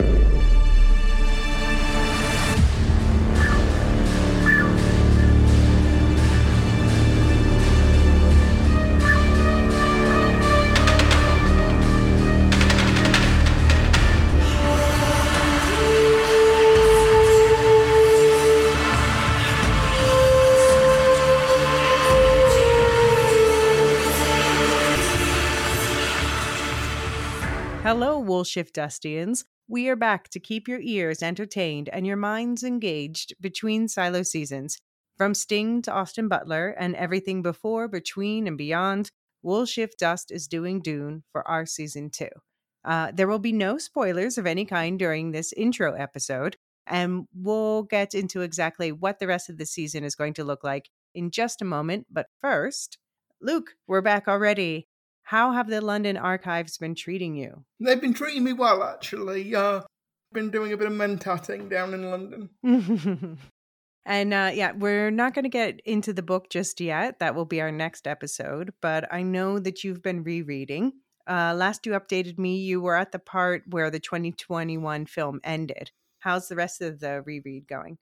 Música Woolshift Dustians. We are back to keep your ears entertained and your minds engaged between silo seasons. From Sting to Austin Butler and everything before, between, and beyond, Woolshift Dust is doing Dune for our season two. Uh, there will be no spoilers of any kind during this intro episode, and we'll get into exactly what the rest of the season is going to look like in just a moment. But first, Luke, we're back already. How have the London archives been treating you? They've been treating me well, actually. Uh, been doing a bit of mentatting down in London. and uh, yeah, we're not going to get into the book just yet. That will be our next episode. But I know that you've been rereading. Uh, last you updated me, you were at the part where the 2021 film ended. How's the rest of the reread going?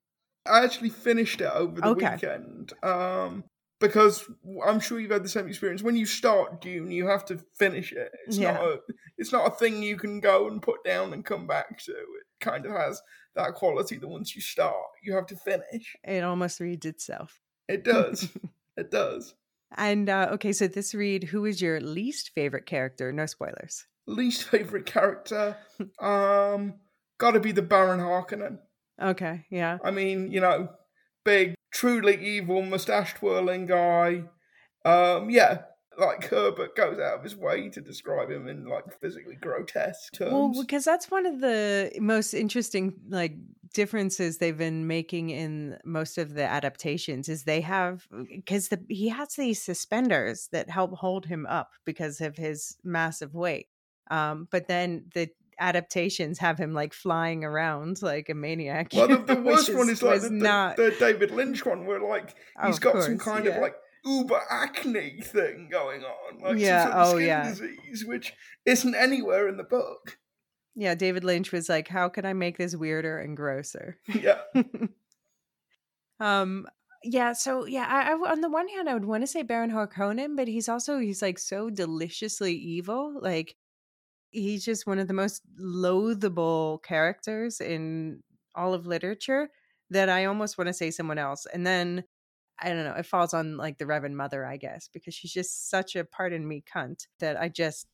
I actually finished it over the Okay. weekend. Um, because I'm sure you've had the same experience. When you start Dune, you have to finish it. It's Yeah. not a, it's not a thing you can go and put down and come back to. It kind of has that quality that once you start, you have to finish. It almost reads itself. It does. it does. And uh, okay, so this read, who is your least favorite character? No spoilers. Least favorite character, um, got to be the Baron Harkonnen. Okay, yeah. I mean, you know, big, truly evil, mustache twirling guy. Um, yeah, like Herbert goes out of his way to describe him in like physically grotesque terms. Well, because that's one of the most interesting like differences they've been making in most of the adaptations is they have because the he has these suspenders that help hold him up because of his massive weight. Um, but then the adaptations have him like flying around like a maniac. well, the, the worst one is like the, the, not. the David Lynch one, where like Oh, he's of got some kind yeah. of like uber acne thing going on, like Yeah, some sort of oh, skin yeah. disease, which isn't anywhere in the book. yeah, David Lynch was like, "How can I make this weirder and grosser?" Yeah, um yeah so yeah I, I on the one hand i would want to say baron harkonnen but he's also he's like so deliciously evil like he's just one of the most loathable characters in all of literature that i almost want to say someone else and then i don't know it falls on like the reverend mother i guess because she's just such a pardon me cunt that i just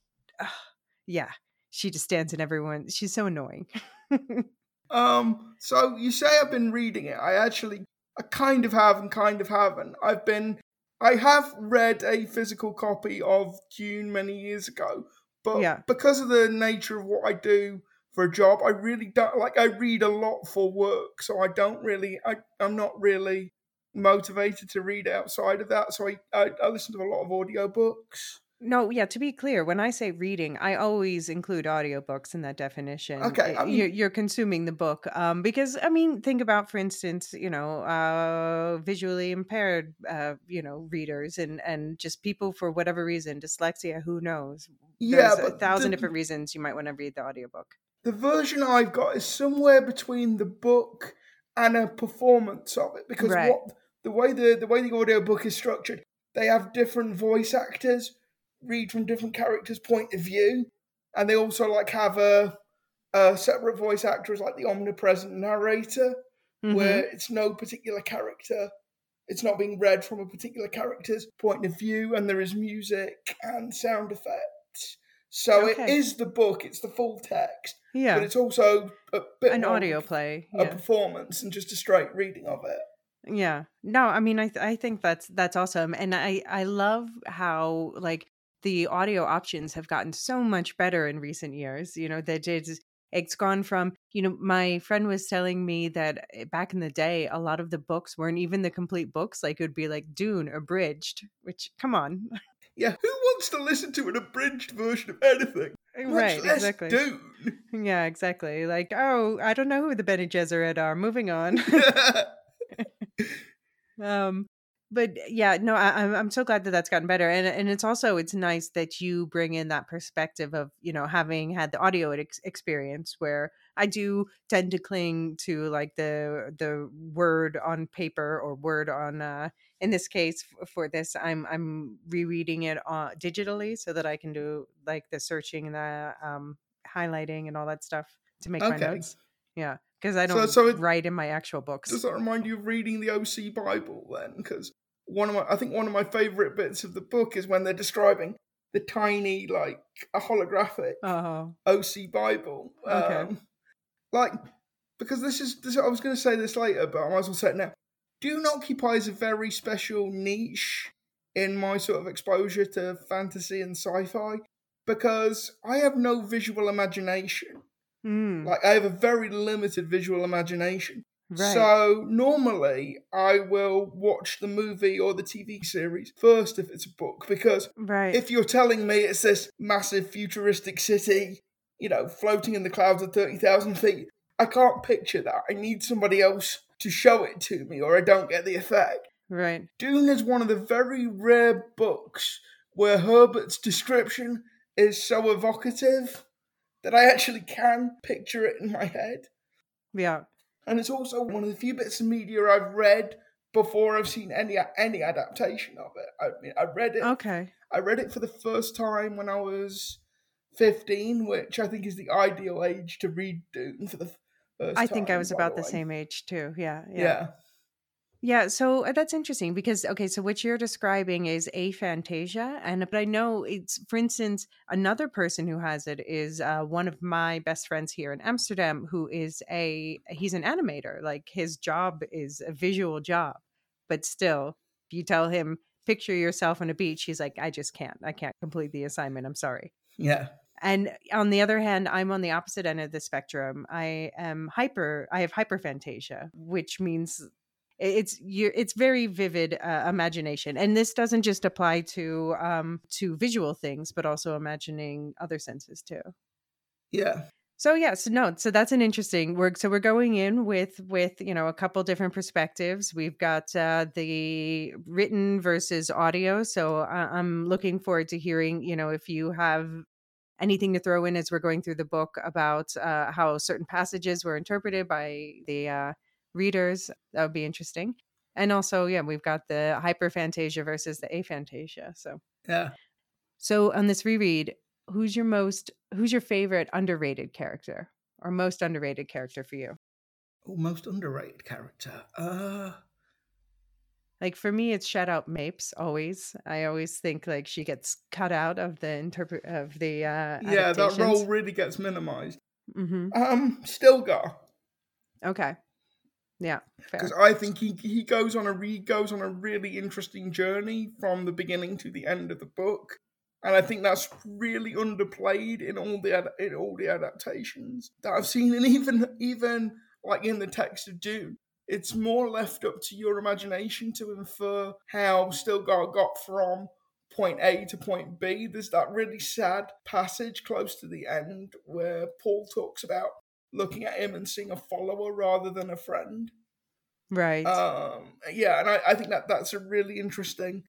yeah she just stands in everyone she's so annoying Um, so you say I've been reading it. I actually, I kind of have and kind of haven't. I've been, I have read a physical copy of Dune many years ago, but Yeah. because of the nature of what I do for a job, I really don't like. I read a lot for work, so I don't really. I I'm not really motivated to read outside of that. So I I, I listen to a lot of audiobooks. No, yeah, to be clear, when I say reading, I always include audiobooks in that definition. Okay, I mean- you're, you're consuming the book. Um, because I mean, think about, for instance, you know, uh, visually impaired, uh, you know, readers and and just people for whatever reason, dyslexia, who knows? Yeah, There's a thousand the- different reasons you might want to read the audiobook. The version I've got is somewhere between the book and a performance of it because Right. what the way the the way the audiobook is structured, they have different voice actors read from different characters' point of view, and they also like have a a separate voice actor as like the omnipresent narrator, Mhm. where it's no particular character. It's not being read from a particular character's point of view, and there is music and sound effects. So it Okay. is the book; it's the full text yeah, but it's also a bit an audio play. a performance and just a straight reading of it. Yeah. No, I mean I th- I think that's that's awesome and I I love how like the audio options have gotten so much better in recent years, you know, that it's it's gone from, you know, my friend was telling me that eh, back in the day a lot of the books weren't even the complete books, like it would be like Dune abridged, which come on. Yeah, who wants to listen to an abridged version of anything? Much right, exactly. Dune. Yeah, exactly. Like, oh, I don't know who the Bene Gesserit are. Moving on. um but yeah, no, I, I'm I'm so glad that that's gotten better, and and it's also it's nice that you bring in that perspective of you know having had the audio ex- experience where I do tend to cling to like the the word on paper or word on uh in this case f- for this I'm I'm rereading it uh, digitally so that I can do like the searching and the um highlighting and all that stuff to make my notes. Yeah, because I don't so it- write in my actual books. Does that remind you of reading the OC Bible then? Because one of my, I think one of my favourite bits of the book is when they're describing the tiny, like a holographic Oh, OC Bible. Okay. Um, like, because this is, this, I was going to say this later, but I might as well say it now. do Dune occupies a very special niche in my sort of exposure to fantasy and sci-fi because I have no visual imagination. mm, Like, I have a very limited visual imagination. Right. So normally I will watch the movie or the TV series first if it's a book because right. if you're telling me it's this massive futuristic city, you know, floating in the clouds at 30,000 feet, I can't picture that. I need somebody else to show it to me or I don't get the effect. right. Dune is one of the very rare books where Herbert's description is so evocative that I actually can picture it in my head. Yeah. And it's also one of the few bits of media I've read before I've seen any any adaptation of it. I mean, I read it. Okay. I read it for the first time when I was fifteen, which I think is the ideal age to read Dune for the first I think I was about the way. same age too. Yeah. Yeah. Yeah. Yeah, so uh, that's interesting because okay, so what you're describing is aphantasia, and but I know it's for instance another person who has it is uh, one of my best friends here in Amsterdam who is a he's an animator. Like his job is a visual job, but still, if you tell him picture yourself on a beach, he's like, I just can't, I can't complete the assignment. I'm sorry. Yeah. And on the other hand, I'm on the opposite end of the spectrum. I am hyper. I have hyperphantasia, which means it's you it's very vivid uh, imagination and this doesn't just apply to um to visual things but also imagining other senses too Yeah. so yeah so no so that's an interesting work so we're going in with with you know a couple different perspectives we've got uh the written versus audio so I- i'm looking forward to hearing you know if you have anything to throw in as we're going through the book about uh, how certain passages were interpreted by the uh, readers that would be interesting and also yeah we've got the hyperphantasia versus the aphantasia so Yeah. so on this reread, who's your most who's your favorite underrated character or most underrated character for you? Oh, most underrated character. Uh Like for me, it's Shadout Mapes always. I always think like she gets cut out of the interpret of the uh yeah, that role really gets minimized. Mm-hmm. Um Stilgar. Okay. Yeah. Because I think he he goes on a re goes on a really interesting journey from the beginning to the end of the book, and I think that's really underplayed in all the ad- in all the adaptations that I've seen, and even even like in the text of Dune, it's more left up to your imagination to infer how Stilgar got from point A to point B. There's that really sad passage close to the end where Paul talks about looking at him and seeing a follower rather than a friend. right. Um, yeah, and I, I think that that's a really interesting,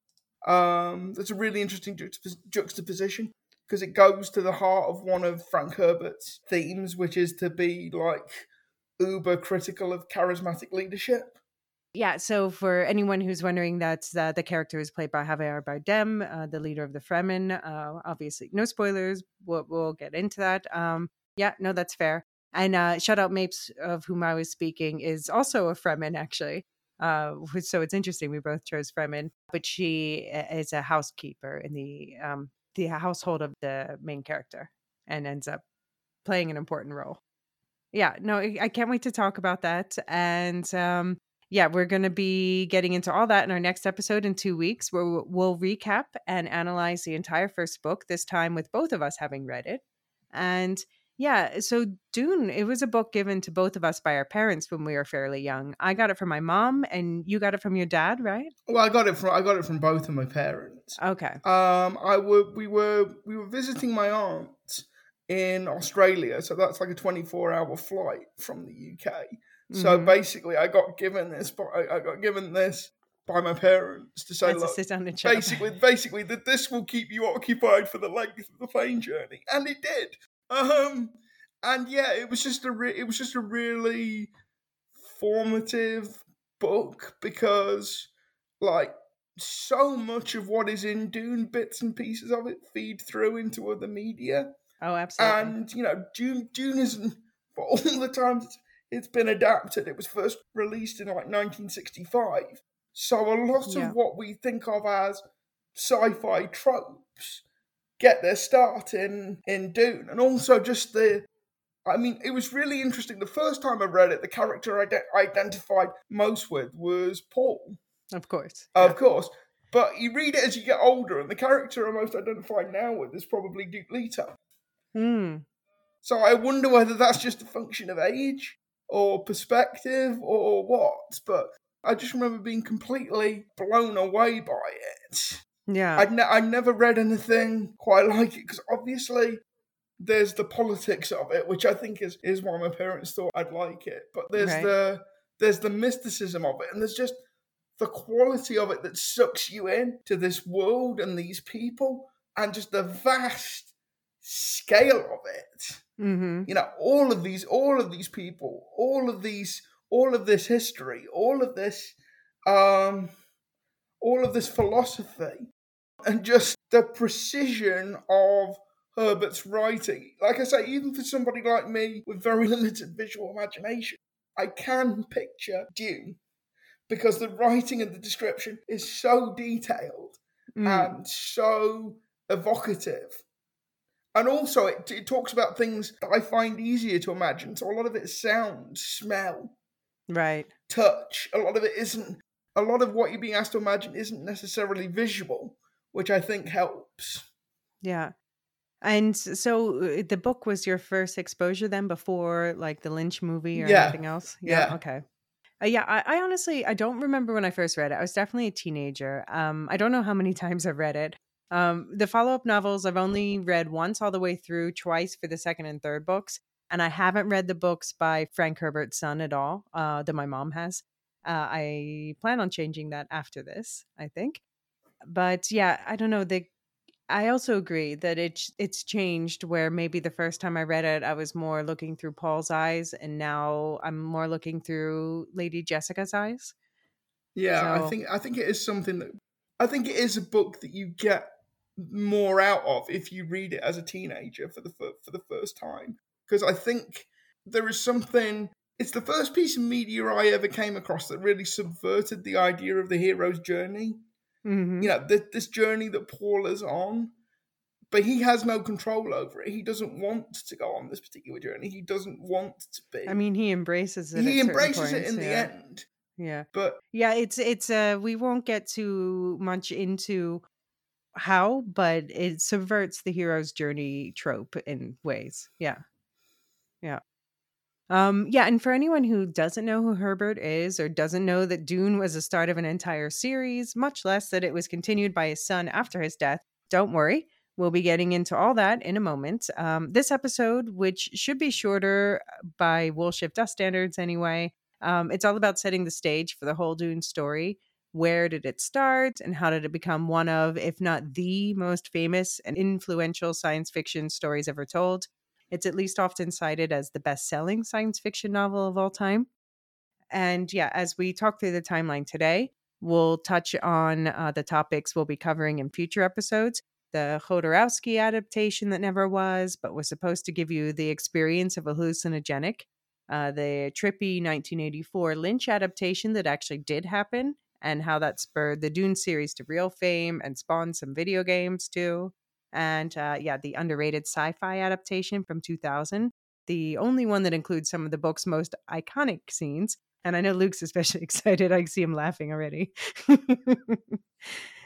um, that's a really interesting juxtapos- juxtaposition because it goes to the heart of one of Frank Herbert's themes, which is to be like uber critical of charismatic leadership. Yeah, so for anyone who's wondering, that's uh, the character is played by Javier Bardem, uh, the leader of the Fremen. Uh, obviously, no spoilers. We'll, we'll get into that. Um, yeah, no, that's fair. And uh, Shadout Mapes, of whom I was speaking, is also a Fremen, actually. Uh, so it's interesting. We both chose Fremen, but she is a housekeeper in the um, the household of the main character and ends up playing an important role. Yeah, no, I can't wait to talk about that. And um, yeah, we're going to be getting into all that in our next episode in two weeks, where we'll recap and analyze the entire first book, this time with both of us having read it. And yeah, so Dune, it was a book given to both of us by our parents when we were fairly young. I got it from my mom, and you got it from your dad, right? Well, I got it from I got it from both of my parents. Okay. Um, I were we were we were visiting my aunt in Australia, so that's like a twenty four hour flight from the UK. So Mhm. basically, I got given this, I, got given this by my parents to say, look, sit down and chat basically, basically that this will keep you occupied for the length of the plane journey, and it did. Um, and yeah, it was just a re- it was just a really formative book because like so much of what is in Dune, bits and pieces of it feed through into other media, Oh, absolutely. and you know, Dune Dune isn't for all the times it's, it's been adapted. It was first released in like 1965, so a lot Yeah. of what we think of as sci-fi tropes get their start in in Dune, and also just the. I mean, it was really interesting. The first time I read it, the character I ide- identified most with was Paul, of course. of course. But you read it as you get older, and the character I'm most identified now with is probably Duke Leto. Hmm. So I wonder whether that's just a function of age or perspective or what. But I just remember being completely blown away by it. Yeah. I'd, ne- I'd never read anything quite like it because obviously there's the politics of it, which I think is, is why my parents thought I'd like it. But there's Right. the there's the mysticism of it, and there's just the quality of it that sucks you in to this world and these people, and just the vast scale of it mm-hmm. you know all of these all of these people all of these all of this history all of this um all of this philosophy and just the precision of herbert's writing like i say even for somebody like me with very limited visual imagination i can picture dune because the writing and the description is so detailed Mm. and so evocative. And also, it, it talks about things that I find easier to imagine. So, a lot of it is sound, smell, right. touch. A lot of it isn't, a lot of what you're being asked to imagine isn't necessarily visual, which I think helps. Yeah. And so uh, the book was your first exposure then before like the Lynch movie or Yeah. anything else? Yeah. Yeah. Okay. Uh, yeah, I, I honestly I don't remember when I first read it. I was definitely a teenager. Um, I don't know how many times I've read it. Um, the follow up novels I've only read once all the way through, twice for the second and third books, and I haven't read the books by Frank Herbert's son at all. Uh, that my mom has. Uh, I plan on changing that after this. I think, but yeah, I don't know. The I also agree that it's it's changed where maybe the first time I read it I was more looking through Paul's eyes and now I'm more looking through Lady Jessica's eyes. Yeah, I think I think it is something that I think it is a book that you get more out of if you read it as a teenager for the fir- for the first time because I think there is something it's the first piece of media I ever came across that really subverted the idea of the hero's journey. Mm-hmm. You know, th- this journey that Paul is on, but he has no control over it. He doesn't want to go on this particular journey. He doesn't want to be. I mean, he embraces it. he embraces it points, in the end, Yeah, but yeah. It's it's uh we won't get too much into how, but it subverts the hero's journey trope in ways. Yeah, yeah. Um, yeah, and for anyone who doesn't know who Herbert is or doesn't know that Dune was the start of an entire series, much less that it was continued by his son after his death, don't worry. We'll be getting into all that in a moment. Um, this episode, which should be shorter by Wool Shift Dust standards anyway, um, it's all about setting the stage for the whole Dune story. Where did it start, and how did it become one of, if not the most famous and influential science fiction stories ever told? It's at least often cited as the best selling science fiction novel of all time. And yeah, as we talk through the timeline today, we'll touch on uh, the topics we'll be covering in future episodes. The Jodorowsky adaptation that never was, but was supposed to give you the experience of a hallucinogenic. Uh, the trippy 1984 Lynch adaptation that actually did happen, and how that spurred the Dune series to real fame and spawned some video games too and uh, yeah, the underrated sci-fi adaptation from 2000, the only one that includes some of the book's most iconic scenes. And I know Luke's especially excited. I see him laughing already.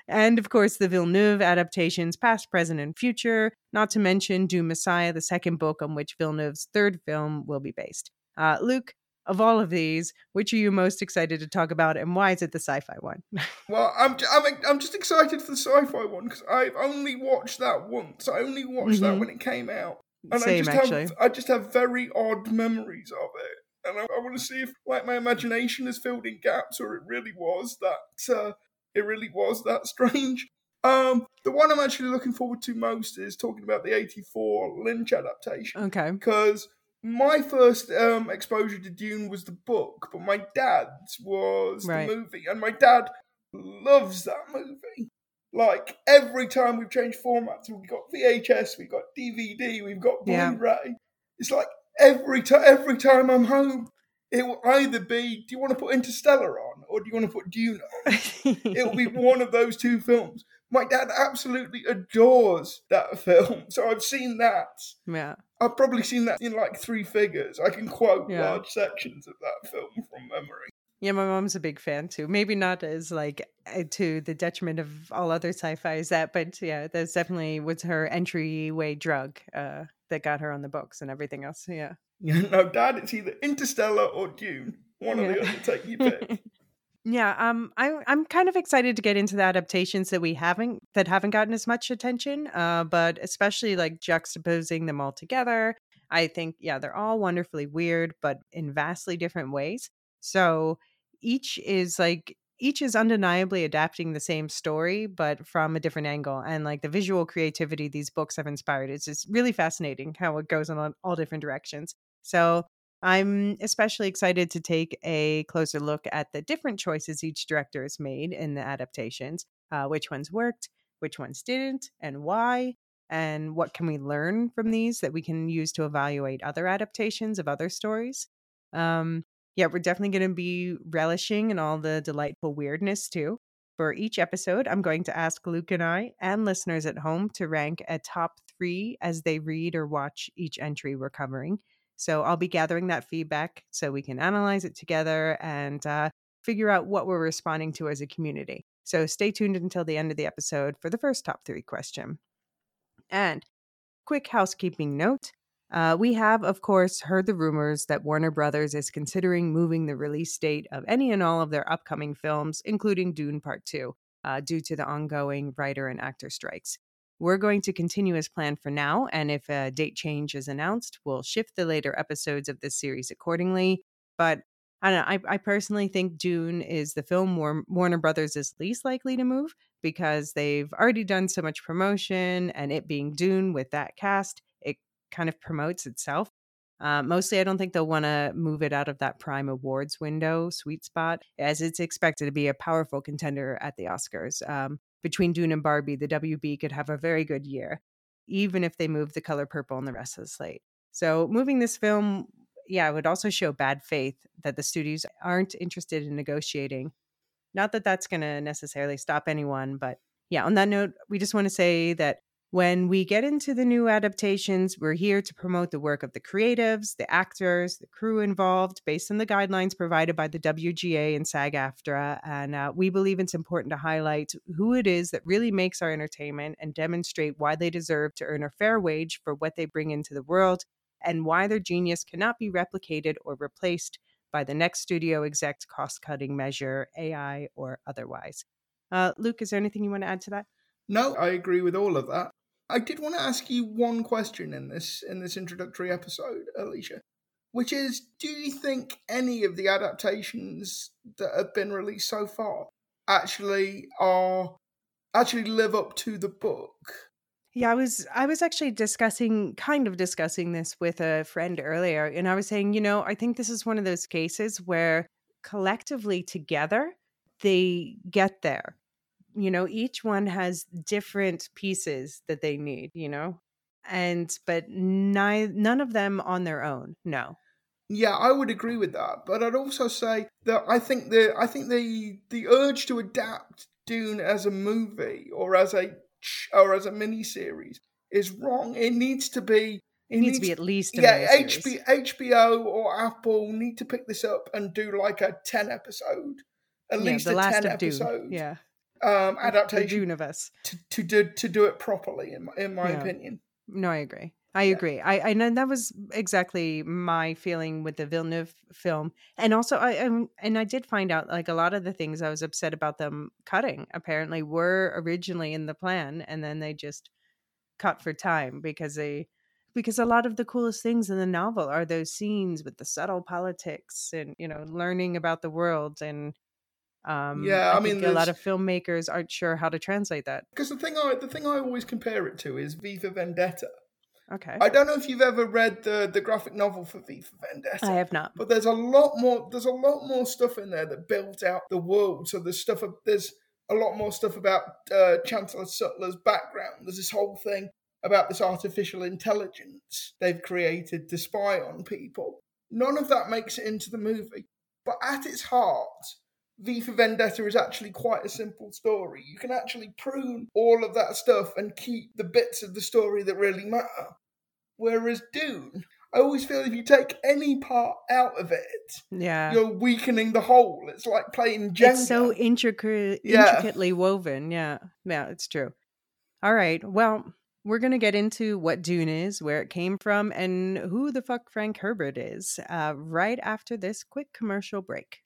and of course, the Villeneuve adaptations, past, present, and future. Not to mention Dune Messiah, the second book on which Villeneuve's third film will be based. Uh, Luke, of all of these, which are you most excited to talk about, and why is it the sci-fi one? Well, I'm I'm I'm just excited for the sci-fi one because I've only watched that once. I only watched that Mhm. when it came out, and I just actually. have I just have very odd memories of it. and I, I want to see if like my imagination has filled in gaps or it really was that uh, it really was that strange. Um, the one I'm actually looking forward to most is talking about the '84 Lynch adaptation. Okay. Because my first um, exposure to Dune was the book, but my dad's was Right. the movie, and my dad loves that movie. Like every time we've changed formats, we've got VHS, we've got DVD, we've got Blu-ray. It's like every time, every time I'm home, it will either be, do you want to put Interstellar on, or do you want to put Dune on? It will be one of those two films. My dad absolutely adores that film, so I've seen that. yeah. I've probably seen that in like three figures. I can quote Yeah. large sections of that film from memory. Yeah, my mom's a big fan too. Maybe not as like uh, to the detriment of all other sci-fi as that, but yeah, that's definitely was her entryway drug uh, that got her on the books and everything else. Yeah. Yeah, no, Dad, it's either Interstellar or Dune. One or the other. Take your pick. yeah, um, I, I'm kind of excited to get into the adaptations that we haven't that haven't gotten as much attention, uh, but especially like juxtaposing them all together. I think yeah, they're all wonderfully weird, but in vastly different ways. So each is like each is undeniably adapting the same story, but from a different angle. And like the visual creativity these books have inspired, it's just really fascinating how it goes in all, all different directions. So I'm especially excited to take a closer look at the different choices each director has made in the adaptations, uh, which ones worked, which ones didn't, and why, and what can we learn from these that we can use to evaluate other adaptations of other stories. Um, yeah, we're definitely going to be relishing in all the delightful weirdness too. For each episode, I'm going to ask Luke and I and listeners at home to rank a top three as they read or watch each entry we're covering. So I'll be gathering that feedback so we can analyze it together and uh, figure out what we're responding to as a community. So stay tuned until the end of the episode for the first top three question. And quick housekeeping note uh, we have, of course, heard the rumors that Warner Brothers is considering moving the release date of any and all of their upcoming films, including Dune Part 2, uh, due to the ongoing writer and actor strikes. We're going to continue as planned for now, and if a date change is announced, we'll shift the later episodes of this series accordingly. But I don't know. I, I personally think Dune is the film War- Warner Brothers is least likely to move because they've already done so much promotion, and it being Dune with that cast, it kind of promotes itself. Uh, mostly, I don't think they'll want to move it out of that prime awards window sweet spot, as it's expected to be a powerful contender at the Oscars. Um, between Dune and Barbie, the WB could have a very good year, even if they move the color purple and the rest of the slate. So, moving this film, yeah, it would also show bad faith that the studios aren't interested in negotiating. Not that that's going to necessarily stop anyone, but yeah, on that note, we just want to say that when we get into the new adaptations, we're here to promote the work of the creatives, the actors, the crew involved, based on the guidelines provided by the WGA and SAG AFTRA. And uh, we believe it's important to highlight who it is that really makes our entertainment and demonstrate why they deserve to earn a fair wage for what they bring into the world and why their genius cannot be replicated or replaced by the next studio exec cost cutting measure, AI or otherwise. Uh, Luke, is there anything you want to add to that? No, I agree with all of that. I did want to ask you one question in this in this introductory episode, Elysia, which is: Do you think any of the adaptations that have been released so far actually are actually live up to the book? Yeah, I was I was actually discussing kind of discussing this with a friend earlier and I was saying, you know, I think this is one of those cases where collectively together they get there. You know, each one has different pieces that they need, you know. And but ni- none of them on their own. No. Yeah, I would agree with that, but I'd also say that I think the I think the the urge to adapt Dune as a movie or as a or as a mini series is wrong. It needs to be It needs to be at least yeah. HB, HBO or Apple need to pick this up and do like a ten episode, at Yeah, least the a last ten of Dune. episode Yeah. um, The adaptation Dune of us. to, to do to do it properly. In my, in my Yeah. opinion, No, I agree. I Yeah. agree. I I know that was exactly my feeling with the Villeneuve film, and also I um, and I did find out like a lot of the things I was upset about them cutting apparently were originally in the plan, and then they just cut for time because they because a lot of the coolest things in the novel are those scenes with the subtle politics and you know learning about the world and um Yeah, I I, mean, a lot of filmmakers aren't sure how to translate that Because the thing I the thing I always compare it to is V for Vendetta. Okay I don't know if you've ever read the the graphic novel for V for Vendetta. i have not but there's a lot more there's a lot more stuff in there that builds out the world so there's stuff there's a lot more stuff about uh, chancellor sutler's background there's this whole thing about this artificial intelligence they've created to spy on people none of that makes it into the movie but at its heart V for Vendetta is actually quite a simple story. You can actually prune all of that stuff and keep the bits of the story that really matter. Whereas Dune, I always feel if you take any part out of it, yeah you're weakening the whole. It's like playing Jenga. it's so intricate Yeah. intricately woven yeah yeah it's true all right well we're going to get into what Dune is, where it came from, and who the fuck Frank Herbert is uh, right after this quick commercial break.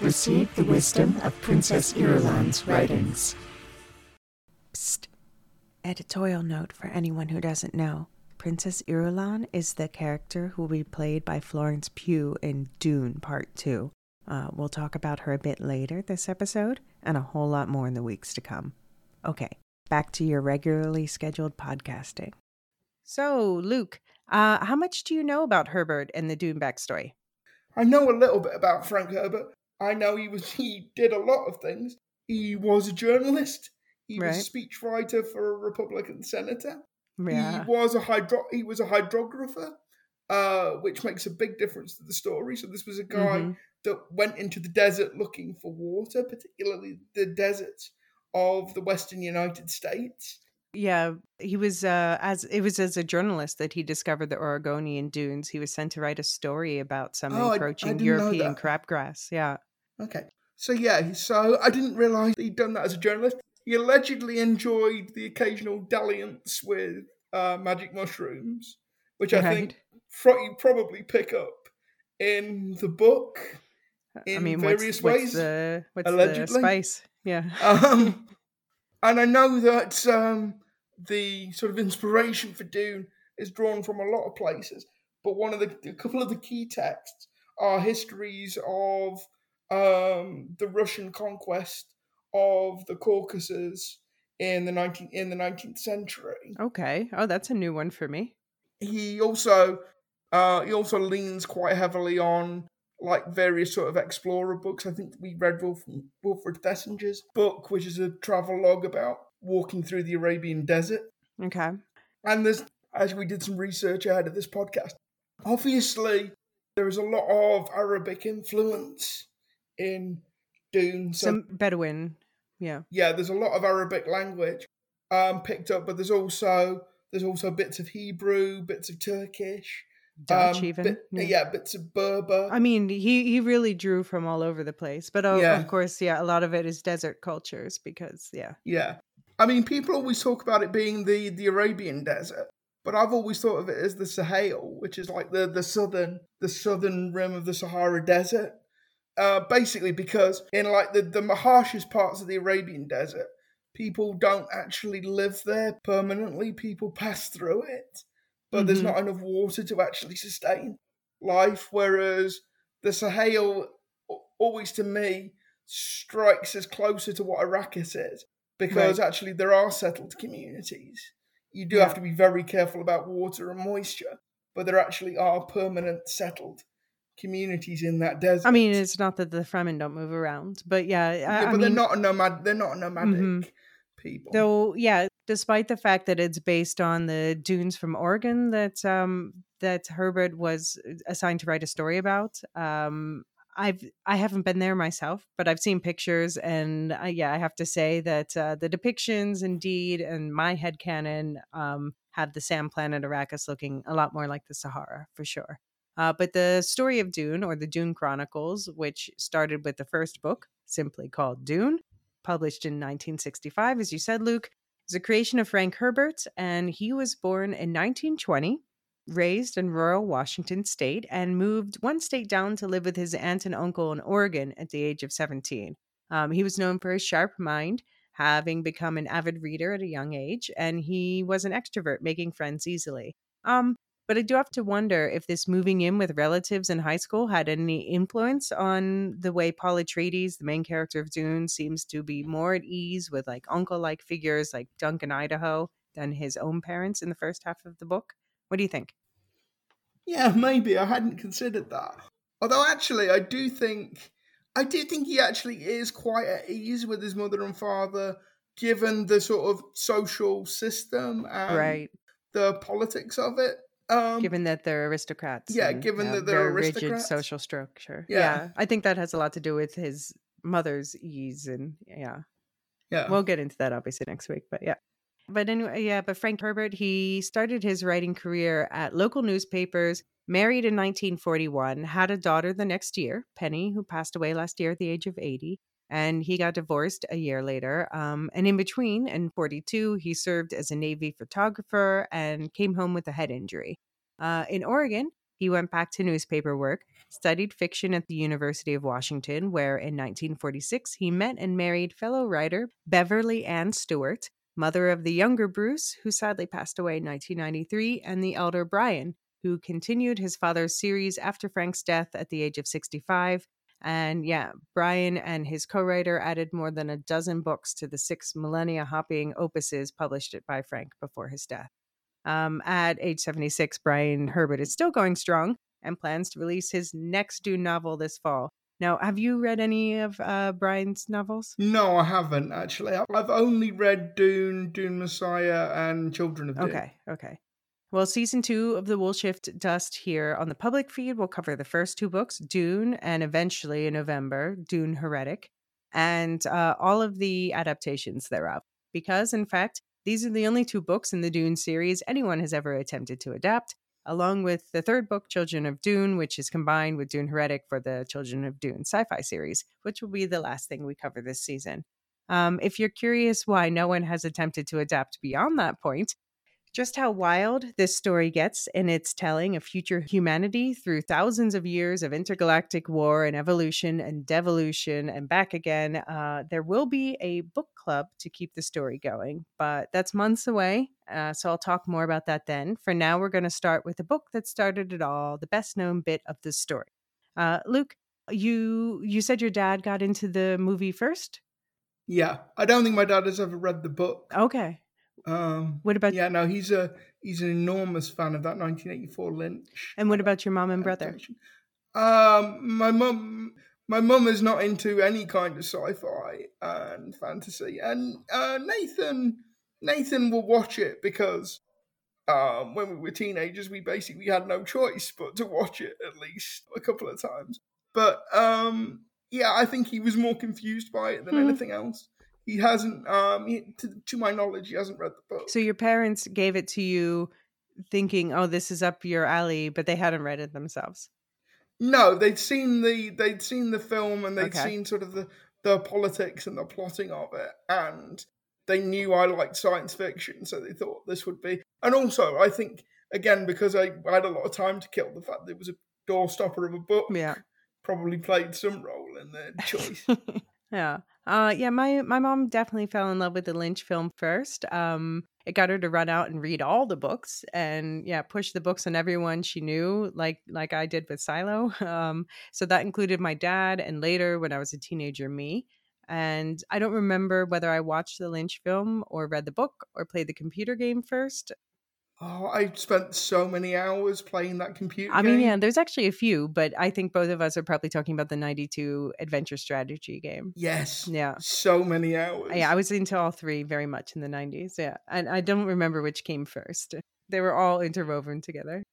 Receive the wisdom of Princess Irulan's writings. Psst. Editorial note for anyone who doesn't know. Princess Irulan is the character who will be played by Florence Pugh in Dune Part 2. Uh, we'll talk about her a bit later this episode, and a whole lot more in the weeks to come. Okay, back to your regularly scheduled podcasting. So, Luke, uh, how much do you know about Herbert and the Dune backstory? I know a little bit about Frank Herbert. I know he was he did a lot of things. He was a journalist. He was a speechwriter for a Republican senator. Yeah. He was a hydro he was a hydrographer, uh, which makes a big difference to the story. So this was a guy Mhm. that went into the desert looking for water, particularly the deserts of the western United States. Yeah, he was uh as it was as a journalist that he discovered the Oregonian dunes. He was sent to write a story about some Oh, I- I encroaching European crabgrass. Yeah. Okay. So yeah, so I didn't realise he'd done that as a journalist. He allegedly enjoyed the occasional dalliance with uh, magic mushrooms, which I think fro- you probably pick up in the book. I in mean, various what's, ways, what's the what's the allegedly. Yeah. Um, and I know that um, the sort of inspiration for Dune is drawn from a lot of places, but one of the a couple of the key texts are histories of um, the Russian conquest of the Caucasus in the 19 in the 19th century. okay. Oh, that's a new one for me. He also uh, he also leans quite heavily on like various sort of explorer books. I think we read Wolf, Wilfred Thesiger's book, which is a travel log about walking through the Arabian desert. Okay. And there's, as we did some research ahead of this podcast, obviously there is a lot of Arabic influence in Dune. So Some Bedouin. Yeah. yeah, there's a lot of Arabic language um, picked up, but there's also there's also bits of Hebrew, bits of Turkish, Dutch um, even. bit- yeah. yeah, bits of Berber. I mean, he he really drew from all over the place, but oh, Yeah. of course, yeah, a lot of it is desert cultures because yeah, Yeah. I mean, people always talk about it being the, the Arabian desert, but I've always thought of it as the Sahel, which is like the, the southern the southern rim of the Sahara Desert. Uh, basically, because in like the, the harshest parts of the Arabian Desert, people don't actually live there permanently. People pass through it, but there's Mhm. not enough water to actually sustain life. Whereas the Sahel, always to me, strikes as closer to what Arrakis is because actually there are settled communities. You do Yeah. have to be very careful about water and moisture, but there actually are permanent settled communities in that desert. I mean, it's not that the Fremen don't move around, but yeah, I, yeah, I but they're mean, not a nomad. They're not a nomadic Mhm. people. Though, yeah, despite the fact that it's based on the dunes from Oregon that um that Herbert was assigned to write a story about, um, I've I haven't been there myself, but I've seen pictures, and uh, yeah, I have to say that uh, the depictions, indeed, and my headcanon um have the sand planet Arrakis looking a lot more like the Sahara for sure. Uh, but the story of Dune, or the Dune Chronicles, which started with the first book, simply called Dune, published in 1965, as you said, Luke, is a creation of Frank Herbert, and he was born in 1920, raised in rural Washington state, and moved one state down to live with his aunt and uncle in Oregon at the age of 17. Um, he was known for his sharp mind, having become an avid reader at a young age, and he was an extrovert, making friends easily. Um, but I do have to wonder if this moving in with relatives in high school had any influence on the way Paul Atreides, the main character of Dune, seems to be more at ease with like uncle-like figures like Duncan Idaho than his own parents in the first half of the book. What do you think? Yeah, maybe I hadn't considered that. Although actually, I do think I do think he actually is quite at ease with his mother and father, given the sort of social system and right. the politics of it. Um, given that they're aristocrats. Yeah, and, given yeah, that they're very rigid social structure. Yeah. I think that has a lot to do with his mother's ease and yeah. yeah, We'll get into that obviously next week, but yeah. But anyway, yeah, but Frank Herbert, he started his writing career at local newspapers, married in 1941, had a daughter the next year, Penny, who passed away last year at the age of 80, and he got divorced a year later. Um, and in between, in 42, he served as a Navy photographer and came home with a head injury. Uh, in Oregon, he went back to newspaper work, studied fiction at the University of Washington, where in 1946 he met and married fellow writer Beverly Ann Stewart, mother of the younger Bruce, who sadly passed away in 1993, and the elder Brian, who continued his father's series after Frank's death at the age of 65. And yeah, Brian and his co writer added more than a dozen books to the six millennia hopping opuses published by Frank before his death. Um, at age 76, Brian Herbert is still going strong and plans to release his next Dune novel this fall. Now, have you read any of uh, Brian's novels? no, I haven't actually. I've- I've only read Dune, Dune Messiah, and Children of Dune. Okay, okay. Well, season two of the Wool Shift Dust here on the public feed will cover the first two books, Dune, and eventually in November, Dune Heretic, and uh, all of the adaptations thereof. Because, in fact, these are the only two books in the Dune series anyone has ever attempted to adapt, along with the third book, Children of Dune, which is combined with Dune Heretic for the Children of Dune sci fi series, which will be the last thing we cover this season. Um, if you're curious why no one has attempted to adapt beyond that point, just how wild this story gets in its telling of future humanity through thousands of years of intergalactic war and evolution and devolution and back again. Uh, there will be a book club to keep the story going, but that's months away. Uh, so I'll talk more about that then. For now, we're going to start with the book that started it all, the best known bit of the story. Uh, Luke, you you said your dad got into the movie first. Yeah, I don't think my dad has ever read the book. Okay. Um, What about yeah, no, he's a he's an enormous fan of that 1984 Lynch. and what about your mom and brother? Um, my mum, my mum is not into any kind of sci-fi and fantasy, and uh, Nathan, Nathan will watch it because um, when we were teenagers, we basically had no choice but to watch it at least a couple of times. But um, yeah, I think he was more confused by it than Hmm. anything else. He hasn't, um, he, to, to my knowledge, he hasn't read the book. So your parents gave it to you thinking, "Oh, this is up your alley," but they hadn't read it themselves. No, they'd seen the they'd seen the film and they'd Okay. seen sort of the the politics and the plotting of it, and they knew I liked science fiction, so they thought this would be. And also, I think again because I, I had a lot of time to kill, the fact that it was a doorstopper of a book Yeah. probably played some role in their choice. yeah. Uh yeah, my my mom definitely fell in love with the Lynch film first. Um it got her to run out and read all the books and yeah, push the books on everyone she knew like like I did with Silo. Um so that included my dad and later when I was a teenager me. And I don't remember whether I watched the Lynch film or read the book or played the computer game first. Oh, I spent so many hours playing that computer. I mean, game. yeah, there's actually a few, but I think both of us are probably talking about the 92 adventure strategy game. Yes. Yeah. So many hours. Yeah, I was into all three very much in the 90s. Yeah. And I don't remember which came first. They were all interwoven together.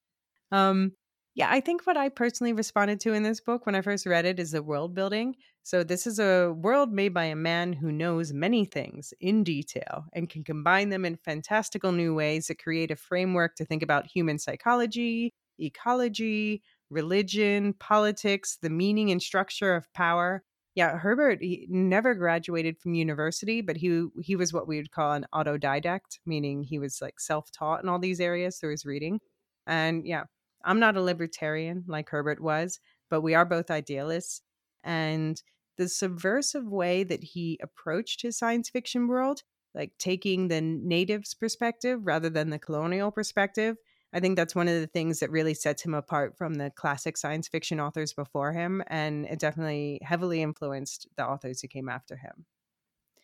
Um yeah, I think what I personally responded to in this book when I first read it is the world building. So this is a world made by a man who knows many things in detail and can combine them in fantastical new ways that create a framework to think about human psychology, ecology, religion, politics, the meaning and structure of power. Yeah, Herbert he never graduated from university, but he he was what we would call an autodidact, meaning he was like self-taught in all these areas through his reading. And yeah, I'm not a libertarian like Herbert was, but we are both idealists. And the subversive way that he approached his science fiction world, like taking the natives' perspective rather than the colonial perspective, I think that's one of the things that really sets him apart from the classic science fiction authors before him. And it definitely heavily influenced the authors who came after him.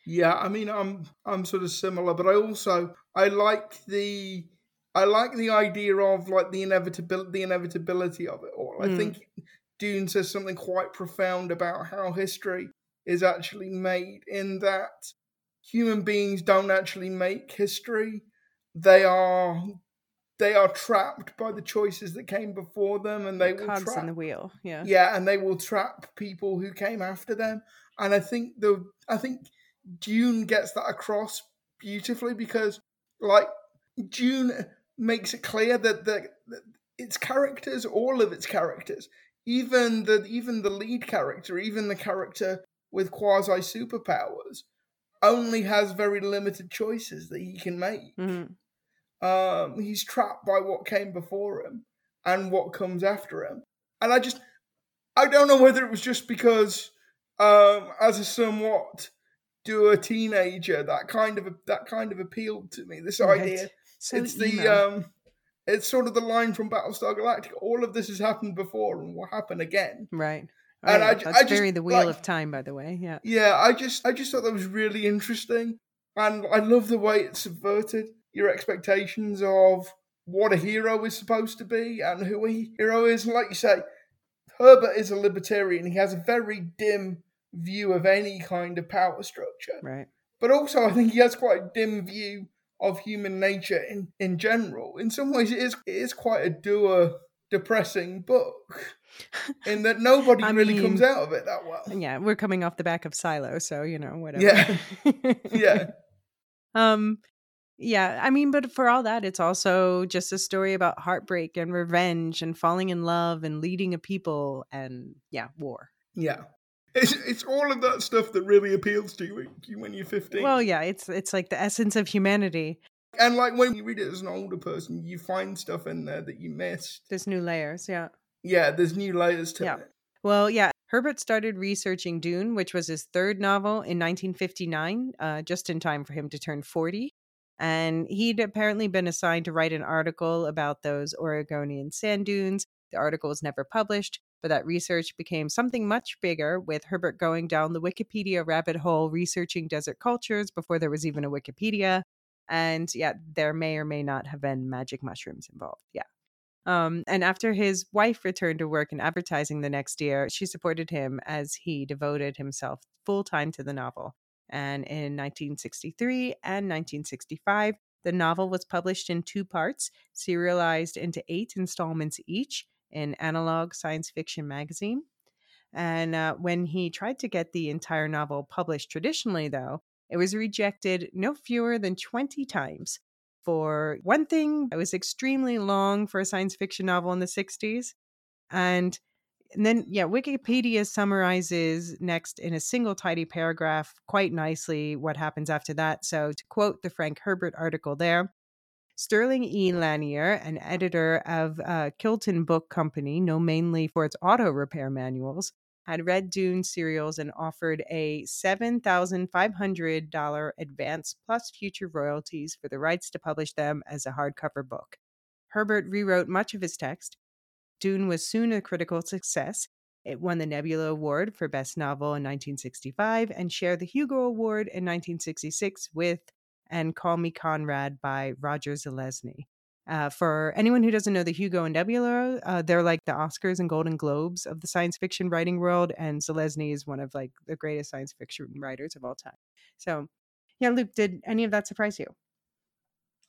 Yeah, I mean, I'm I'm sort of similar, but I also I like the I like the idea of like the inevitability the inevitability of it all. I Mm. think Dune says something quite profound about how history is actually made in that human beings don't actually make history. They are they are trapped by the choices that came before them and they will Cogs trap in the wheel. Yeah. yeah, and they will trap people who came after them. And I think the I think Dune gets that across beautifully because like Dune makes it clear that the that its characters, all of its characters, even the even the lead character, even the character with quasi superpowers, only has very limited choices that he can make. Mhm. Um, he's trapped by what came before him and what comes after him. And I just, I don't know whether it was just because, um, as a somewhat doer teenager, that kind of that kind of appealed to me. This Right. idea, So it's the um, it's sort of the line from Battlestar Galactica. All of this has happened before and will happen again. right. and Right. I That's I just, very the wheel like- of time, by the way. Yeah. Yeah, I just I just thought that was really interesting, and I love the way it subverted your expectations of what a hero is supposed to be and who a hero is. And like you say, Herbert is a libertarian. He has a very dim view of any kind of power structure, Right. but also I think he has quite a dim view of human nature in in general. In some ways, it is it is quite a doer depressing book. In that nobody really comes out of it that well. Yeah, we're coming off the back of Silo, so you know, whatever. Yeah. Yeah. Um yeah, I mean, but for all that, it's also just a story about heartbreak and revenge and falling in love and leading a people and yeah, war. Yeah. It's, it's all of that stuff that really appeals to you when you're 15. Well, yeah, it's it's like the essence of humanity. and like when you read it as an older person, you find stuff in there that you missed. There's new layers, yeah. Yeah, there's new layers to Yeah. it. Well, yeah, Herbert started researching Dune, which was his third novel in 1959, uh, just in time for him to turn 40. And he'd apparently been assigned to write an article about those Oregonian sand dunes. The article was never published, but that research became something much bigger, with Herbert going down the Wikipedia rabbit hole researching desert cultures before there was even a Wikipedia. And yeah, there may or may not have been magic mushrooms involved. Yeah. Um, and after his wife returned to work in advertising the next year, she supported him as he devoted himself full time to the novel. And in 1963 and 1965, the novel was published in two parts, serialized into eight installments each in Analog Science Fiction magazine. And uh, when he tried to get the entire novel published traditionally, though, it was rejected no fewer than 20 times. For one thing, it was extremely long for a science fiction novel in the 60s. And, and then, yeah, Wikipedia summarizes next in a single tidy paragraph quite nicely what happens after that. So, to quote the Frank Herbert article there, Sterling E. Lanier, an editor of uh, Chilton Book Company, known mainly for its auto repair manuals, had read Dune serials and offered a $7,500 advance plus future royalties for the rights to publish them as a hardcover book. Herbert rewrote much of his text. Dune was soon a critical success. It won the Nebula Award for Best Novel in 1965 and shared the Hugo Award in 1966 with And Call Me Conrad by Roger Zelazny. Uh, for anyone who doesn't know the Hugo and Nebula, uh, they're like the Oscars and Golden Globes of the science fiction writing world, and Zelazny is one of like the greatest science fiction writers of all time. So, yeah, Luke, did any of that surprise you?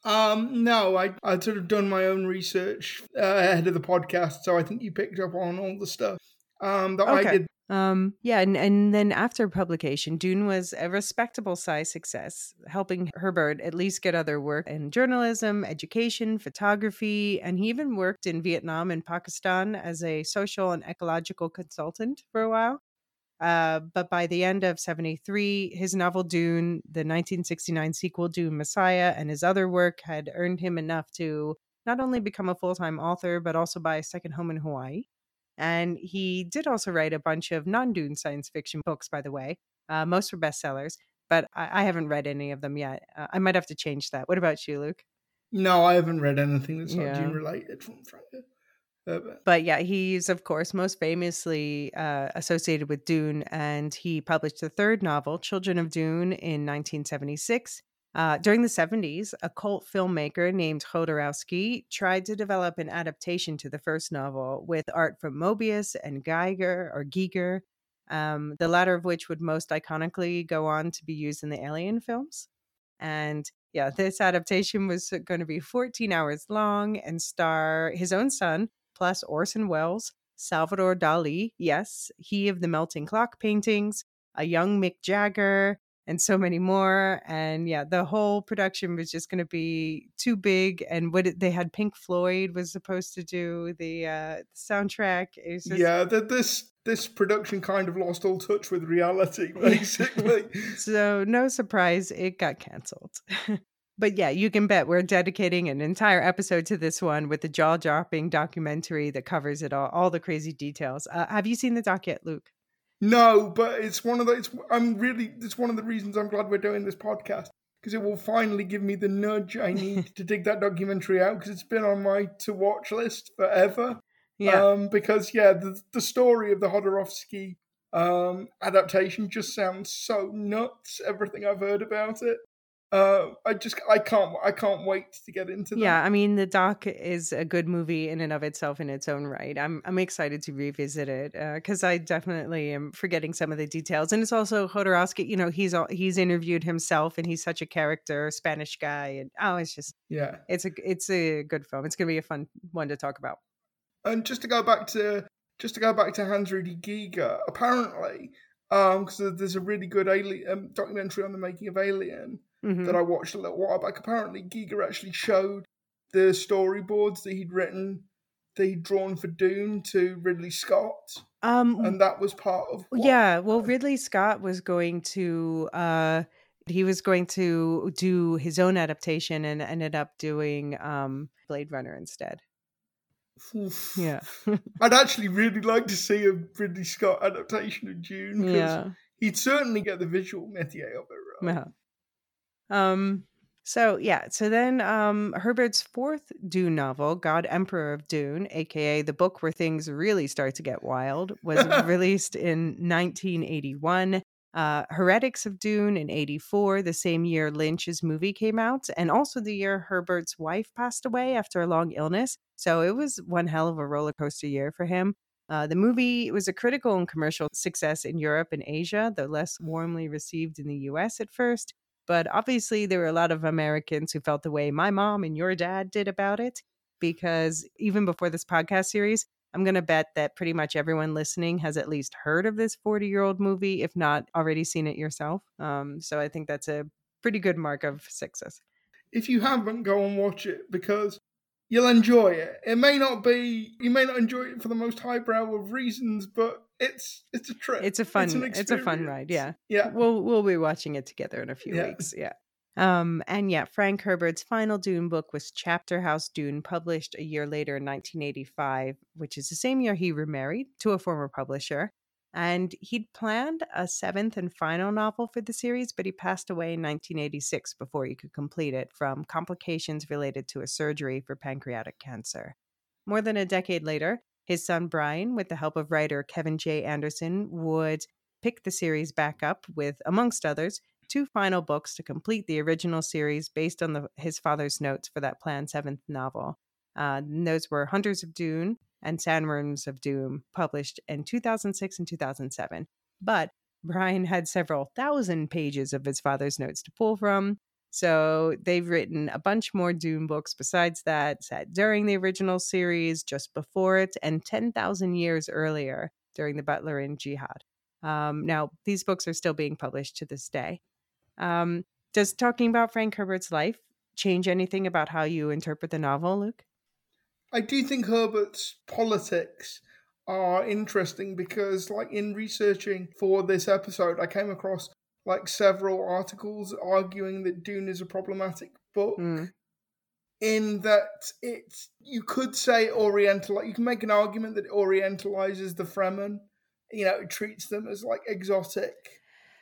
Um, no, I I'd sort of done my own research uh, ahead of the podcast, so I think you picked up on all the stuff um, that I did. Um, yeah, and, and then after publication, Dune was a respectable size success, helping Herbert at least get other work in journalism, education, photography, and he even worked in Vietnam and Pakistan as a social and ecological consultant for a while. Uh, but by the end of 73, his novel Dune, the 1969 sequel Dune Messiah, and his other work had earned him enough to not only become a full time author, but also buy a second home in Hawaii. And he did also write a bunch of non Dune science fiction books, by the way. Uh, most were bestsellers, but I, I haven't read any of them yet. Uh, I might have to change that. What about you, Luke? No, I haven't read anything that's not Dune related from Frank Herbert. But yeah, he's of course most famously uh, associated with Dune, and he published the third novel, Children of Dune, in 1976. Uh, during the 70s, a cult filmmaker named Jodorowsky tried to develop an adaptation to the first novel with art from Mobius and Geiger or Giger, um, the latter of which would most iconically go on to be used in the Alien films. And yeah, this adaptation was going to be 14 hours long and star his own son, plus Orson Welles, Salvador Dali, yes, he of the melting clock paintings, a young Mick Jagger, and so many more. And yeah, the whole production was just going to be too big. And what it, they had Pink Floyd was supposed to do the uh, soundtrack. It was just, Yeah, th- this this production kind of lost all touch with reality, basically. So no surprise, it got canceled. but yeah, you can bet we're dedicating an entire episode to this one with the jaw-dropping documentary that covers it all, all the crazy details. Uh, have you seen the doc yet, Luke? No, but it's one of the. It's, I'm really. It's one of the reasons I'm glad we're doing this podcast because it will finally give me the nudge I need to dig that documentary out because it's been on my to watch list forever. Yeah. Um, because yeah, the the story of the Jodorowsky um adaptation just sounds so nuts. Everything I've heard about it. Uh, I just I can't I can't wait to get into that. yeah, I mean the doc is a good movie in and of itself in its own right. I'm I'm excited to revisit it because I definitely am forgetting some of the details, and it's also Jodorowsky. You know, he's all, he's interviewed himself, and he's such a character, Spanish guy, and oh, it's just yeah. it's a it's a good film. It's gonna be a fun one to talk about. And just to go back to just to go back to Hans Rudy Giger, apparently, um, because there's a really good alien um, documentary on the making of Alien Mhm. that I watched a little while back. Apparently, Giger actually showed the storyboards that he'd written, that he'd drawn for Dune to Ridley Scott, Um, and that was part of. what- yeah, well, Ridley Scott was going to uh he was going to do his own adaptation and ended up doing um Blade Runner instead. Oof. Yeah. I'd actually really like to see a Ridley Scott adaptation of Dune because yeah. he'd certainly get the visual métier of it right. Yeah. Um so yeah, so then um Herbert's fourth Dune novel, God Emperor of Dune, aka the book where things really start to get wild, was released in 1981. Uh, Heretics of Dune in 84, the same year Lynch's movie came out, and also the year Herbert's wife passed away after a long illness. So it was one hell of a roller coaster year for him. Uh, the movie was a critical and commercial success in Europe and Asia, though less warmly received in the US at first. But obviously, there were a lot of Americans who felt the way my mom and your dad did about it. Because even before this podcast series, I'm going to bet that pretty much everyone listening has at least heard of this 40 year old movie, if not already seen it yourself. Um, so I think that's a pretty good mark of success. if you haven't, go and watch it because you'll enjoy it. It may not be, you may not enjoy it for the most highbrow of reasons, but it's it's a trip. It's a fun, an it's, a fun ride. Yeah. Yeah. We'll we'll be watching it together in a few Yeah. weeks. Yeah. Um, and yeah, Frank Herbert's final Dune book was Chapter House Dune, published a year later in 1985, which is the same year he remarried to a former publisher. And he'd planned a seventh and final novel for the series, but he passed away in 1986 before he could complete it from complications related to a surgery for pancreatic cancer. More than a decade later, his son Brian, with the help of writer Kevin J. Anderson, would pick the series back up with, amongst others, two final books to complete the original series based on the, his father's notes for that planned seventh novel. Uh, those were Hunters of Dune and Sandworms of Dune, published in 2006 and 2007. But Brian had several thousand pages of his father's notes to pull from. So they've written a bunch more Dune books besides that, set during the original series, just before it, and 10,000 years earlier during the Butlerian Jihad. Um, now, these books are still being published to this day. Um, does talking about Frank Herbert's life change anything about how you interpret the novel, Luke? I do think Herbert's politics are interesting because, like, in researching for this episode, I came across like several articles arguing that Dune is a problematic book. Mm. In that it's, you could say Oriental, you can make an argument that it Orientalizes the Fremen. You know, it treats them as like exotic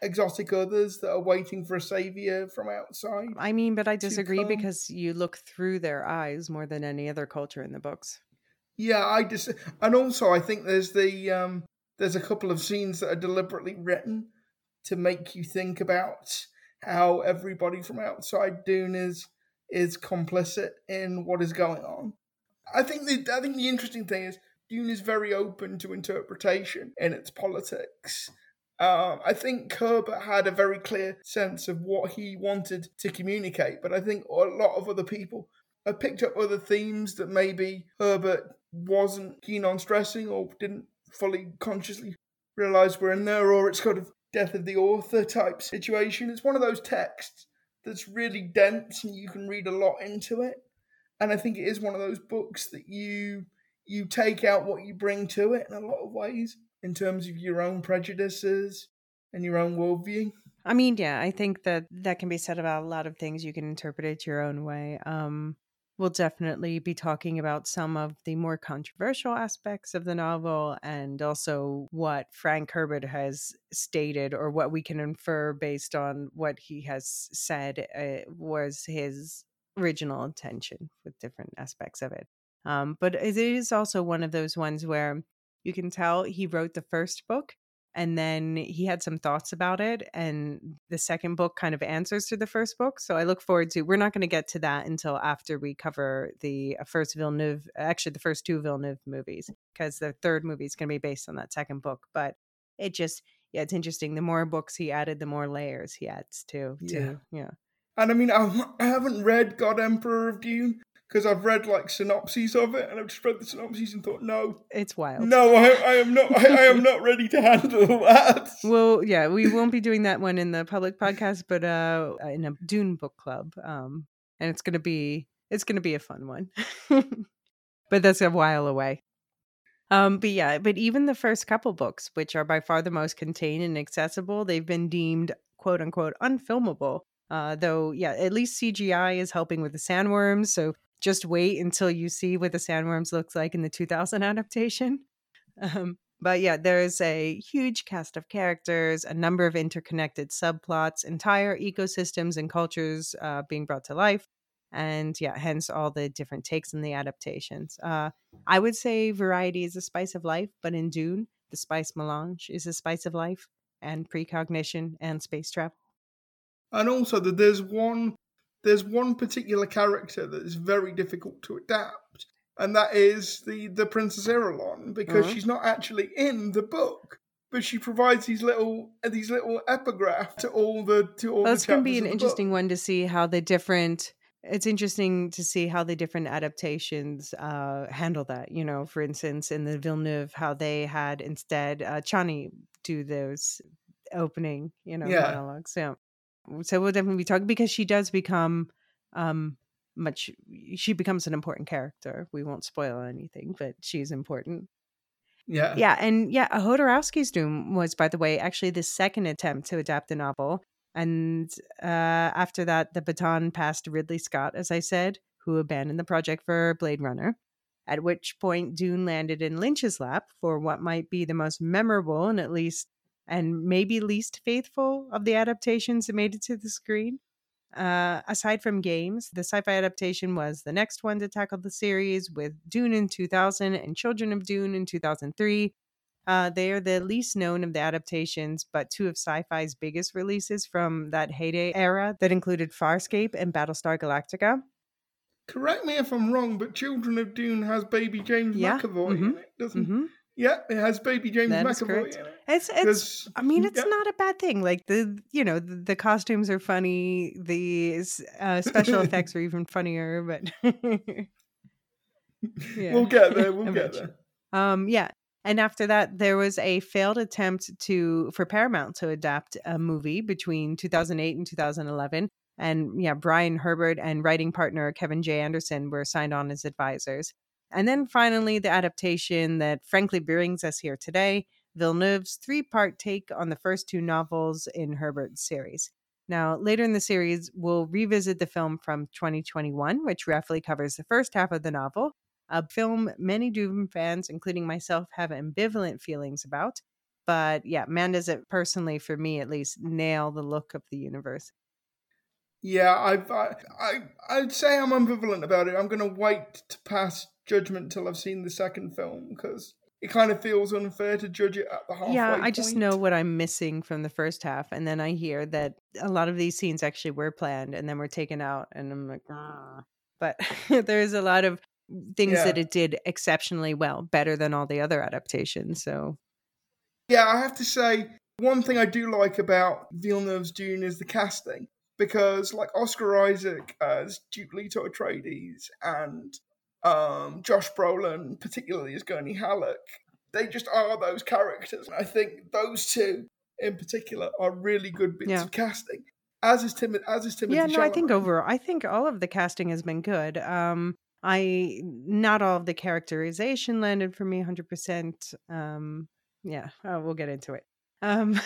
exotic others that are waiting for a savior from outside. I mean, but I disagree because you look through their eyes more than any other culture in the books. Yeah, I just and also I think there's the um there's a couple of scenes that are deliberately written to make you think about how everybody from outside Dune is is complicit in what is going on. I think the I think the interesting thing is Dune is very open to interpretation in its politics. Um, I think Herbert had a very clear sense of what he wanted to communicate, but I think a lot of other people have picked up other themes that maybe Herbert wasn't keen on stressing or didn't fully consciously realize were in there, or it's kind of death of the author type situation. It's one of those texts that's really dense and you can read a lot into it. And I think it is one of those books that you you take out what you bring to it in a lot of ways in terms of your own prejudices and your own worldview. I mean, yeah, I think that that can be said about a lot of things. You can interpret it your own way. Um, we'll definitely be talking about some of the more controversial aspects of the novel and also what Frank Herbert has stated or what we can infer based on what he has said uh, was his original intention with different aspects of it. Um, but it is also one of those ones where you can tell he wrote the first book and then he had some thoughts about it and the second book kind of answers to the first book so i look forward to we're not going to get to that until after we cover the uh, first villeneuve actually the first two villeneuve movies because the third movie is going to be based on that second book but it just yeah it's interesting the more books he added the more layers he adds to Yeah. to yeah And I mean, I've, I haven't read God Emperor of Dune because I've read like synopses of it, and I've just read the synopses and thought, no, it's wild. No, I, I am not, I, I am not ready to handle that. well yeah we won't be doing that one in the public podcast but uh in a dune book club um and it's gonna be it's gonna be a fun one. But that's a while away. Um but yeah but even the first couple books which are by far the most contained and accessible they've been deemed quote unquote unfilmable. Uh though yeah at least cgi is helping with the sandworms so just wait until you see what the sandworms looks like in the 2000 adaptation um but yeah, there's a huge cast of characters, a number of interconnected subplots, entire ecosystems and cultures uh, being brought to life. And yeah, hence all the different takes and the adaptations. Uh, I would say variety is a spice of life, but in Dune, the spice melange is a spice of life and precognition and space travel. And also that there's one, there's one particular character that is very difficult to adapt, and that is the the Princess Irulan because Mhm. she's not actually in the book. But she provides these little these little epigraphs to all the to all Well, the going to be an interesting book. one to see how the different. It's interesting to see how the different adaptations uh, handle that. You know, for instance, in the Villeneuve, how they had instead uh, Chani do those opening, you know, Yeah. monologues. Yeah. So we'll definitely be talking because she does become um much. She becomes an important character. We won't spoil anything, but she's important. Yeah, Yeah, and yeah, Jodorowsky's Dune was, by the way, actually the second attempt to adapt the novel. And uh, after that, the baton passed to Ridley Scott, as I said, who abandoned the project for Blade Runner. At which point, Dune landed in Lynch's lap for what might be the most memorable and at least, and maybe least faithful of the adaptations that made it to the screen. Uh, aside from games, the sci fi adaptation was the next one to tackle the series with Dune in 2000 and Children of Dune in 2003. Uh, they are the least known of the adaptations, but two of sci fi's biggest releases from that heyday era that included Farscape and Battlestar Galactica. correct me if I'm wrong, but Children of Dune has Baby James Yeah, McAvoy mhm, in it, doesn't? hmm Yeah, it has Baby James That McAvoy it. It's, it's, I mean, it's yeah. not a bad thing. Like the, you know, the, the costumes are funny. The uh, special effects are even funnier. But yeah. We'll get there. We'll get there. Um, yeah. And after that, there was a failed attempt to for Paramount to adapt a movie between 2008 and 2011. And yeah, Brian Herbert and writing partner Kevin J. Anderson were signed on as advisors. And then finally, the adaptation that frankly brings us here today Villeneuve's three part take on the first two novels in Herbert's series. Now, later in the series, we'll revisit the film from 2021, which roughly covers the first half of the novel, a film many Dune fans, including myself, have ambivalent feelings about. But yeah, man does it personally for me at least nail the look of the universe. Yeah, I've, I, I, I'd say I'm ambivalent about it. I'm going to wait to pass judgment till I've seen the second film because it kind of feels unfair to judge it at the halfway yeah, I point. just know what I'm missing from the first half, and then I hear that a lot of these scenes actually were planned and then were taken out, and I'm like, "Ah." but there's a lot of things that it did exceptionally well, better than all the other adaptations. So Yeah, I have to say, one thing I do like about Villeneuve's Dune is the casting. Because, like, Oscar Isaac as Duke Leto Atreides and um, Josh Brolin, particularly as Gurney Halleck, they just are those characters. I think those two in particular are really good bits Yeah. of casting. As is Tim, as is Timothy yeah, no, I think Chalamet. overall, I think all of the casting has been good. Um, I not all of the characterization landed for me 100. percent Um, yeah, oh, we'll get into it. Um,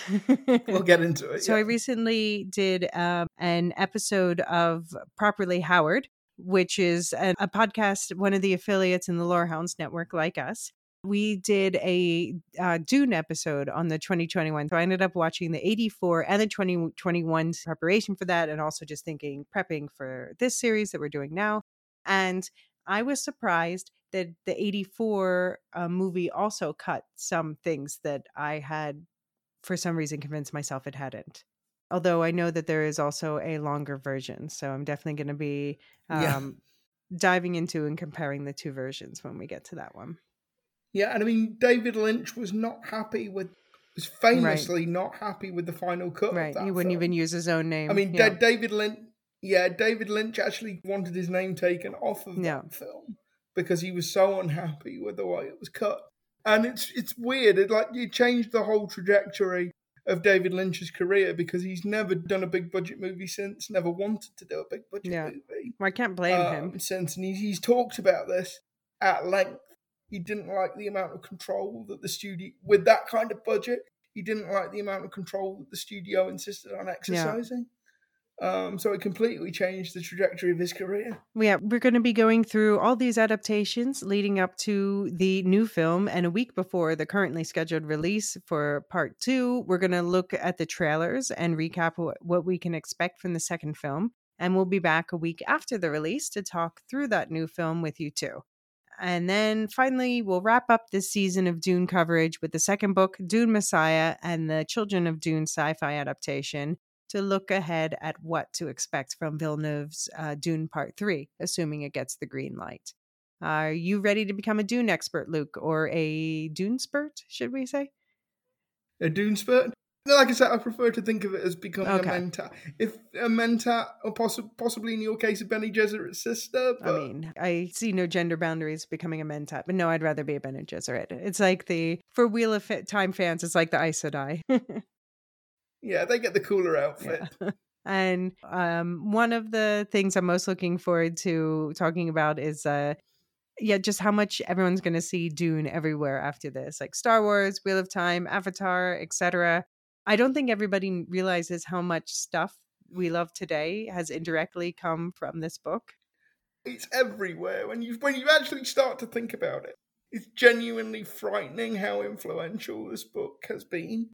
We'll get into it. So I recently did um, an episode of Properly Howard, which is a, a podcast, one of the affiliates in the Lorehounds Network, like us. We did a uh, Dune episode on the 2021. So I ended up watching the 84 and the 2021 preparation for that, and also just thinking, prepping for this series that we're doing now. And I was surprised that the 84 uh, movie also cut some things that I had for some reason convinced myself it hadn't. Although I know that there is also a longer version. So I'm definitely going to be Yeah. um, diving into and comparing the two versions when we get to that one. Yeah, and I mean, David Lynch was not happy with, was famously not happy with the final cut. Right. He wouldn't film. even use his own name. I mean, yeah. Da- David Lynch. Yeah, David Lynch actually wanted his name taken off of Yeah. that film because he was so unhappy with the way it was cut. And it's it's weird. It like you changed the whole trajectory of David Lynch's career because he's never done a big budget movie since. Never wanted to do a big budget Yeah. movie Well, I can't blame um, him. since, and he's, he's talked about this at length. He didn't like the amount of control that the studio, with that kind of budget, he didn't like the amount of control that the studio insisted on exercising. Um, so it completely changed the trajectory of his career. Yeah, we're going to be going through all these adaptations leading up to the new film. And a week before the currently scheduled release for part two, we're going to look at the trailers and recap what, we can expect from the second film. And we'll be back a week after the release to talk through that new film with you too. And then finally, we'll wrap up this season of Dune coverage with the second book, Dune Messiah, and the Children of Dune sci fi adaptation to look ahead at what to expect from Villeneuve's uh, Dune Part 3, assuming it gets the green light. Are you ready to become a Dune expert, Luke, or a Dune spurt, should we say? A Dune spurt. Like I said, I prefer to think of it as becoming Okay. a mentat. If a mentat, or possi- possibly in your case, a Bene Gesserit's sister. But I mean, I see no gender boundaries becoming a mentat, but no, I'd rather be a Bene Gesserit. It's like the, for Wheel of Time fans, it's like the Aes Sedai. yeah, they get the cooler outfit. Yeah. and um, one of the things I'm most looking forward to talking about is, uh, yeah, just how much everyone's going to see Dune everywhere after this, like Star Wars, Wheel of Time, Avatar, etc. I don't think everybody realizes how much stuff we love today has indirectly come from this book. It's everywhere. When you when you actually start to think about it, it's genuinely frightening how influential this book has been.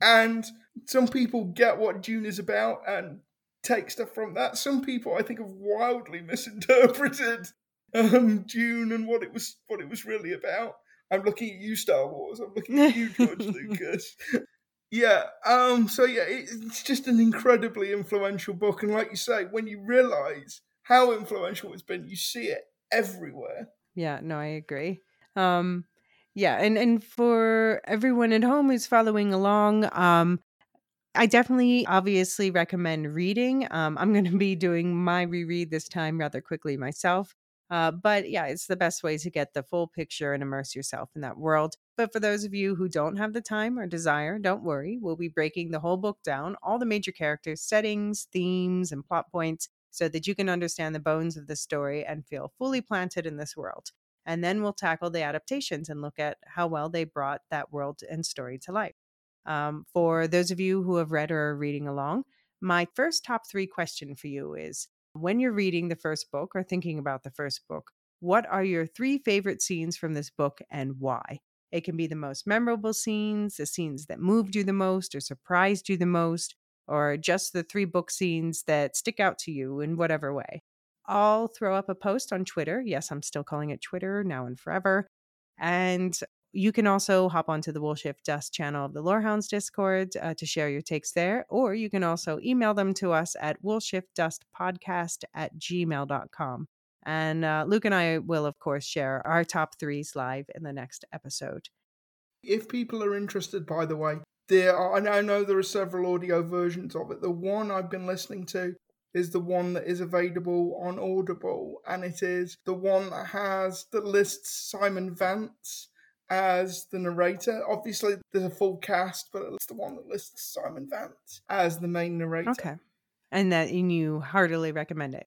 And some people get what Dune is about and take stuff from that. Some people, I think, have wildly misinterpreted um, Dune and what it was what it was really about. I'm looking at you, Star Wars. I'm looking at you, George Lucas. Yeah. Um. So yeah, it, it's just an incredibly influential book, and like you say, when you realise how influential it's been, you see it everywhere. Yeah, no, I agree. Um yeah, and and for everyone at home who's following along, um I definitely obviously recommend reading. Um I'm going to be doing my reread this time rather quickly myself. Uh, but yeah, it's the best way to get the full picture and immerse yourself in that world. But for those of you who don't have the time or desire, don't worry. We'll be breaking the whole book down, all the major characters, settings, themes, and plot points, so that you can understand the bones of the story and feel fully planted in this world. And then we'll tackle the adaptations and look at how well they brought that world and story to life. Um, for those of you who have read or are reading along, my first top three question for you is when you're reading the first book or thinking about the first book, what are your three favorite scenes from this book and why? It can be the most memorable scenes, the scenes that moved you the most or surprised you the most, or just the three book scenes that stick out to you in whatever way. I'll throw up a post on Twitter. Yes, I'm still calling it Twitter now and forever. And you can also hop onto the Woolshift Dust channel of the Lorehounds Discord uh, to share your takes there, or you can also email them to us at woolshiftdustpodcast at gmail.com. And uh, Luke and I will, of course, share our top threes live in the next episode. If people are interested, by the way, there are, I know there are several audio versions of it. The one I've been listening to is the one that is available on Audible, and it is the one that has that lists Simon Vance as the narrator. Obviously, there's a full cast, but it's the one that lists Simon Vance as the main narrator. Okay. And that and you heartily recommend it.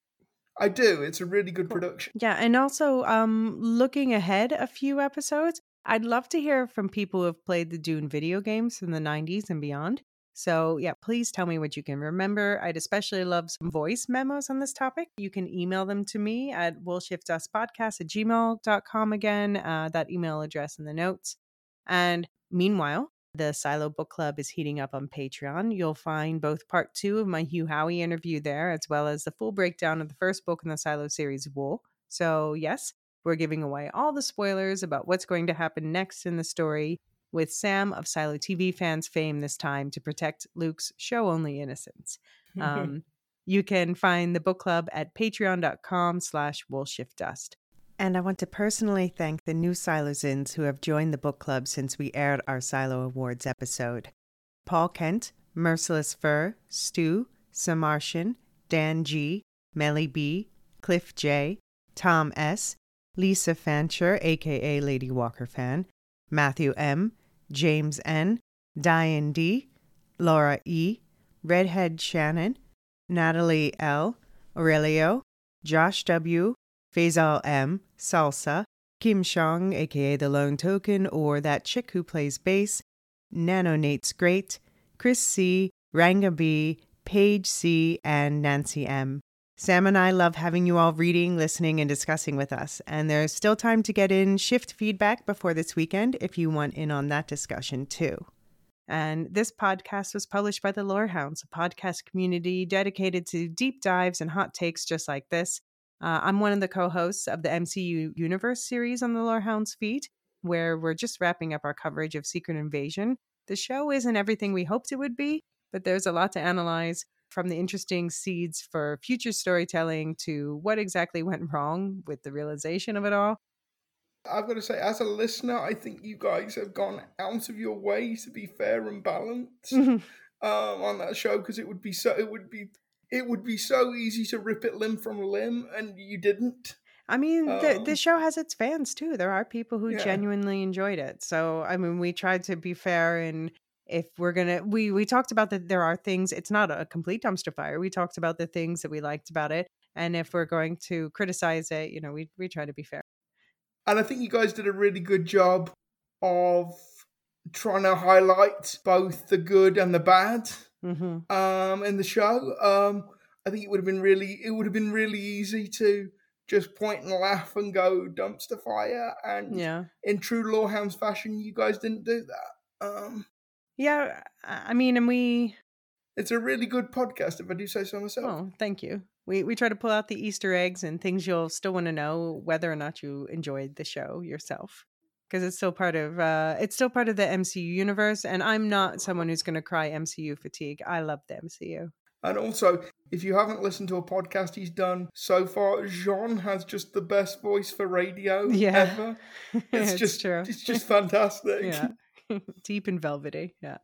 I do. It's a really good production. Yeah, and also um looking ahead a few episodes, I'd love to hear from people who have played the Dune video games from the 90s and beyond. So, yeah, please tell me what you can remember. I'd especially love some voice memos on this topic. You can email them to me at woolshiftdustpodcast at gmail.com again, uh, that email address in the notes. And meanwhile, the Silo Book Club is heating up on Patreon. You'll find both part two of my Hugh Howey interview there, as well as the full breakdown of the first book in the Silo series, Wool. So, yes, we're giving away all the spoilers about what's going to happen next in the story with Sam of Silo TV fans fame this time to protect Luke's show only innocence. Um, you can find the book club at patreon.com slash woolshiftdust. And I want to personally thank the new Silozins who have joined the book club since we aired our Silo Awards episode. Paul Kent, Merciless Fur, Stu, Samartian, Dan G, Melly B, Cliff J, Tom S, Lisa Fancher, aka Lady Walker fan, Matthew M, James N, Diane D, Laura E, Redhead Shannon, Natalie L, Aurelio, Josh W, Faisal M, Salsa, Kim Shong, aka the Lone Token, or that chick who plays bass, Nano Nate's Great, Chris C, Ranga B, Paige C, and Nancy M. Sam and I love having you all reading, listening, and discussing with us. And there's still time to get in shift feedback before this weekend if you want in on that discussion too. And this podcast was published by the Lorehounds, a podcast community dedicated to deep dives and hot takes just like this. Uh, I'm one of the co hosts of the MCU Universe series on the Lorehounds feed, where we're just wrapping up our coverage of Secret Invasion. The show isn't everything we hoped it would be, but there's a lot to analyze from the interesting seeds for future storytelling to what exactly went wrong with the realization of it all. I've got to say, as a listener, I think you guys have gone out of your way to be fair and balanced um, on that show because it would be so it would be it would be so easy to rip it limb from limb, and you didn't. I mean, Um, the, the show has its fans too. There are people who Yeah. genuinely enjoyed it. So, I mean, we tried to be fair and if we're gonna we we talked about that there are things it's not a complete dumpster fire we talked about the things that we liked about it and if we're going to criticize it you know we we try to be fair And I think you guys did a really good job of trying to highlight both the good and the bad hmm um, in the show. Um, I think it would have been really it would have been really easy to just point and laugh and go dumpster fire. And yeah in true Lorehounds fashion, you guys didn't do that. Um, yeah i mean and we it's a really good podcast, if I do say so myself. oh thank you we we try to pull out the easter eggs and things you'll still want to know whether or not you enjoyed the show yourself because it's still part of uh it's still part of the mcu universe and i'm not someone who's going to cry mcu fatigue i love the mcu And also, if you haven't listened to a podcast he's done so far, Jean has just the best voice for radio Yeah. ever. It's, just true it's just fantastic. yeah deep and velvety yeah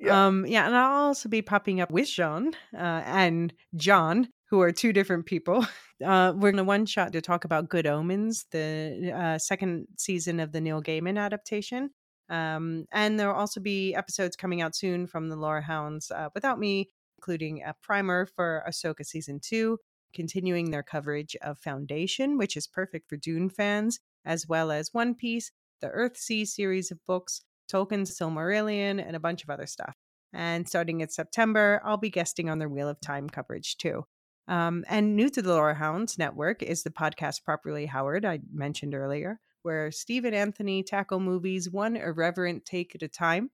Yeah. Um, yeah, and I'll also be popping up with Jean uh, and John, who are two different people. Uh, we're in to one shot to talk about Good Omens, the uh, second season of the Neil Gaiman adaptation. Um, and there'll also be episodes coming out soon from the Lorehounds uh, without me, including a primer for Ahsoka season two, continuing their coverage of Foundation, which is perfect for Dune fans, as well as One Piece, the Earthsea series of books, Tolkien's Silmarillion, and a bunch of other stuff. And starting in September, I'll be guesting on their Wheel of Time coverage too. Um, and new to the Lorehounds Network is the podcast Properly Howard, I mentioned earlier, where Steve and Anthony tackle movies one irreverent take at a time.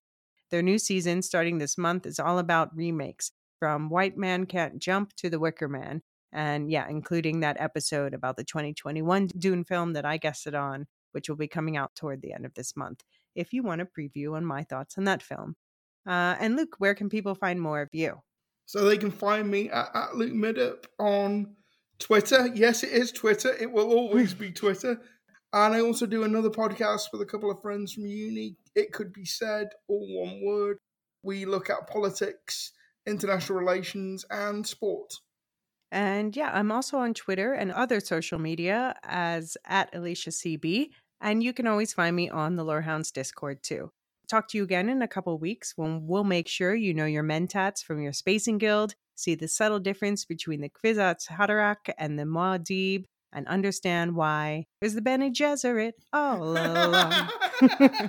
Their new season, starting this month, is all about remakes from White Man Can't Jump to The Wicker Man. And yeah, including that episode about the 2021 Dune film that I guessed it on, which will be coming out toward the end of this month, if you want a preview on my thoughts on that film. Uh, and Luke, where can people find more of you? So they can find me at, at Luke Middup on Twitter. Yes, it is Twitter. It will always be Twitter. And I also do another podcast with a couple of friends from uni. It could be said, all one word. We look at politics, international relations, and sport. And yeah, I'm also on Twitter and other social media as at Elysia CB. And you can always find me on the Lorehounds Discord too. Talk to you again in a couple weeks when we'll make sure you know your mentats from your Spacing Guild, see the subtle difference between the Kwisatz Haderach and the Muad'Dib, and understand why there's the Bene Gesserit all along.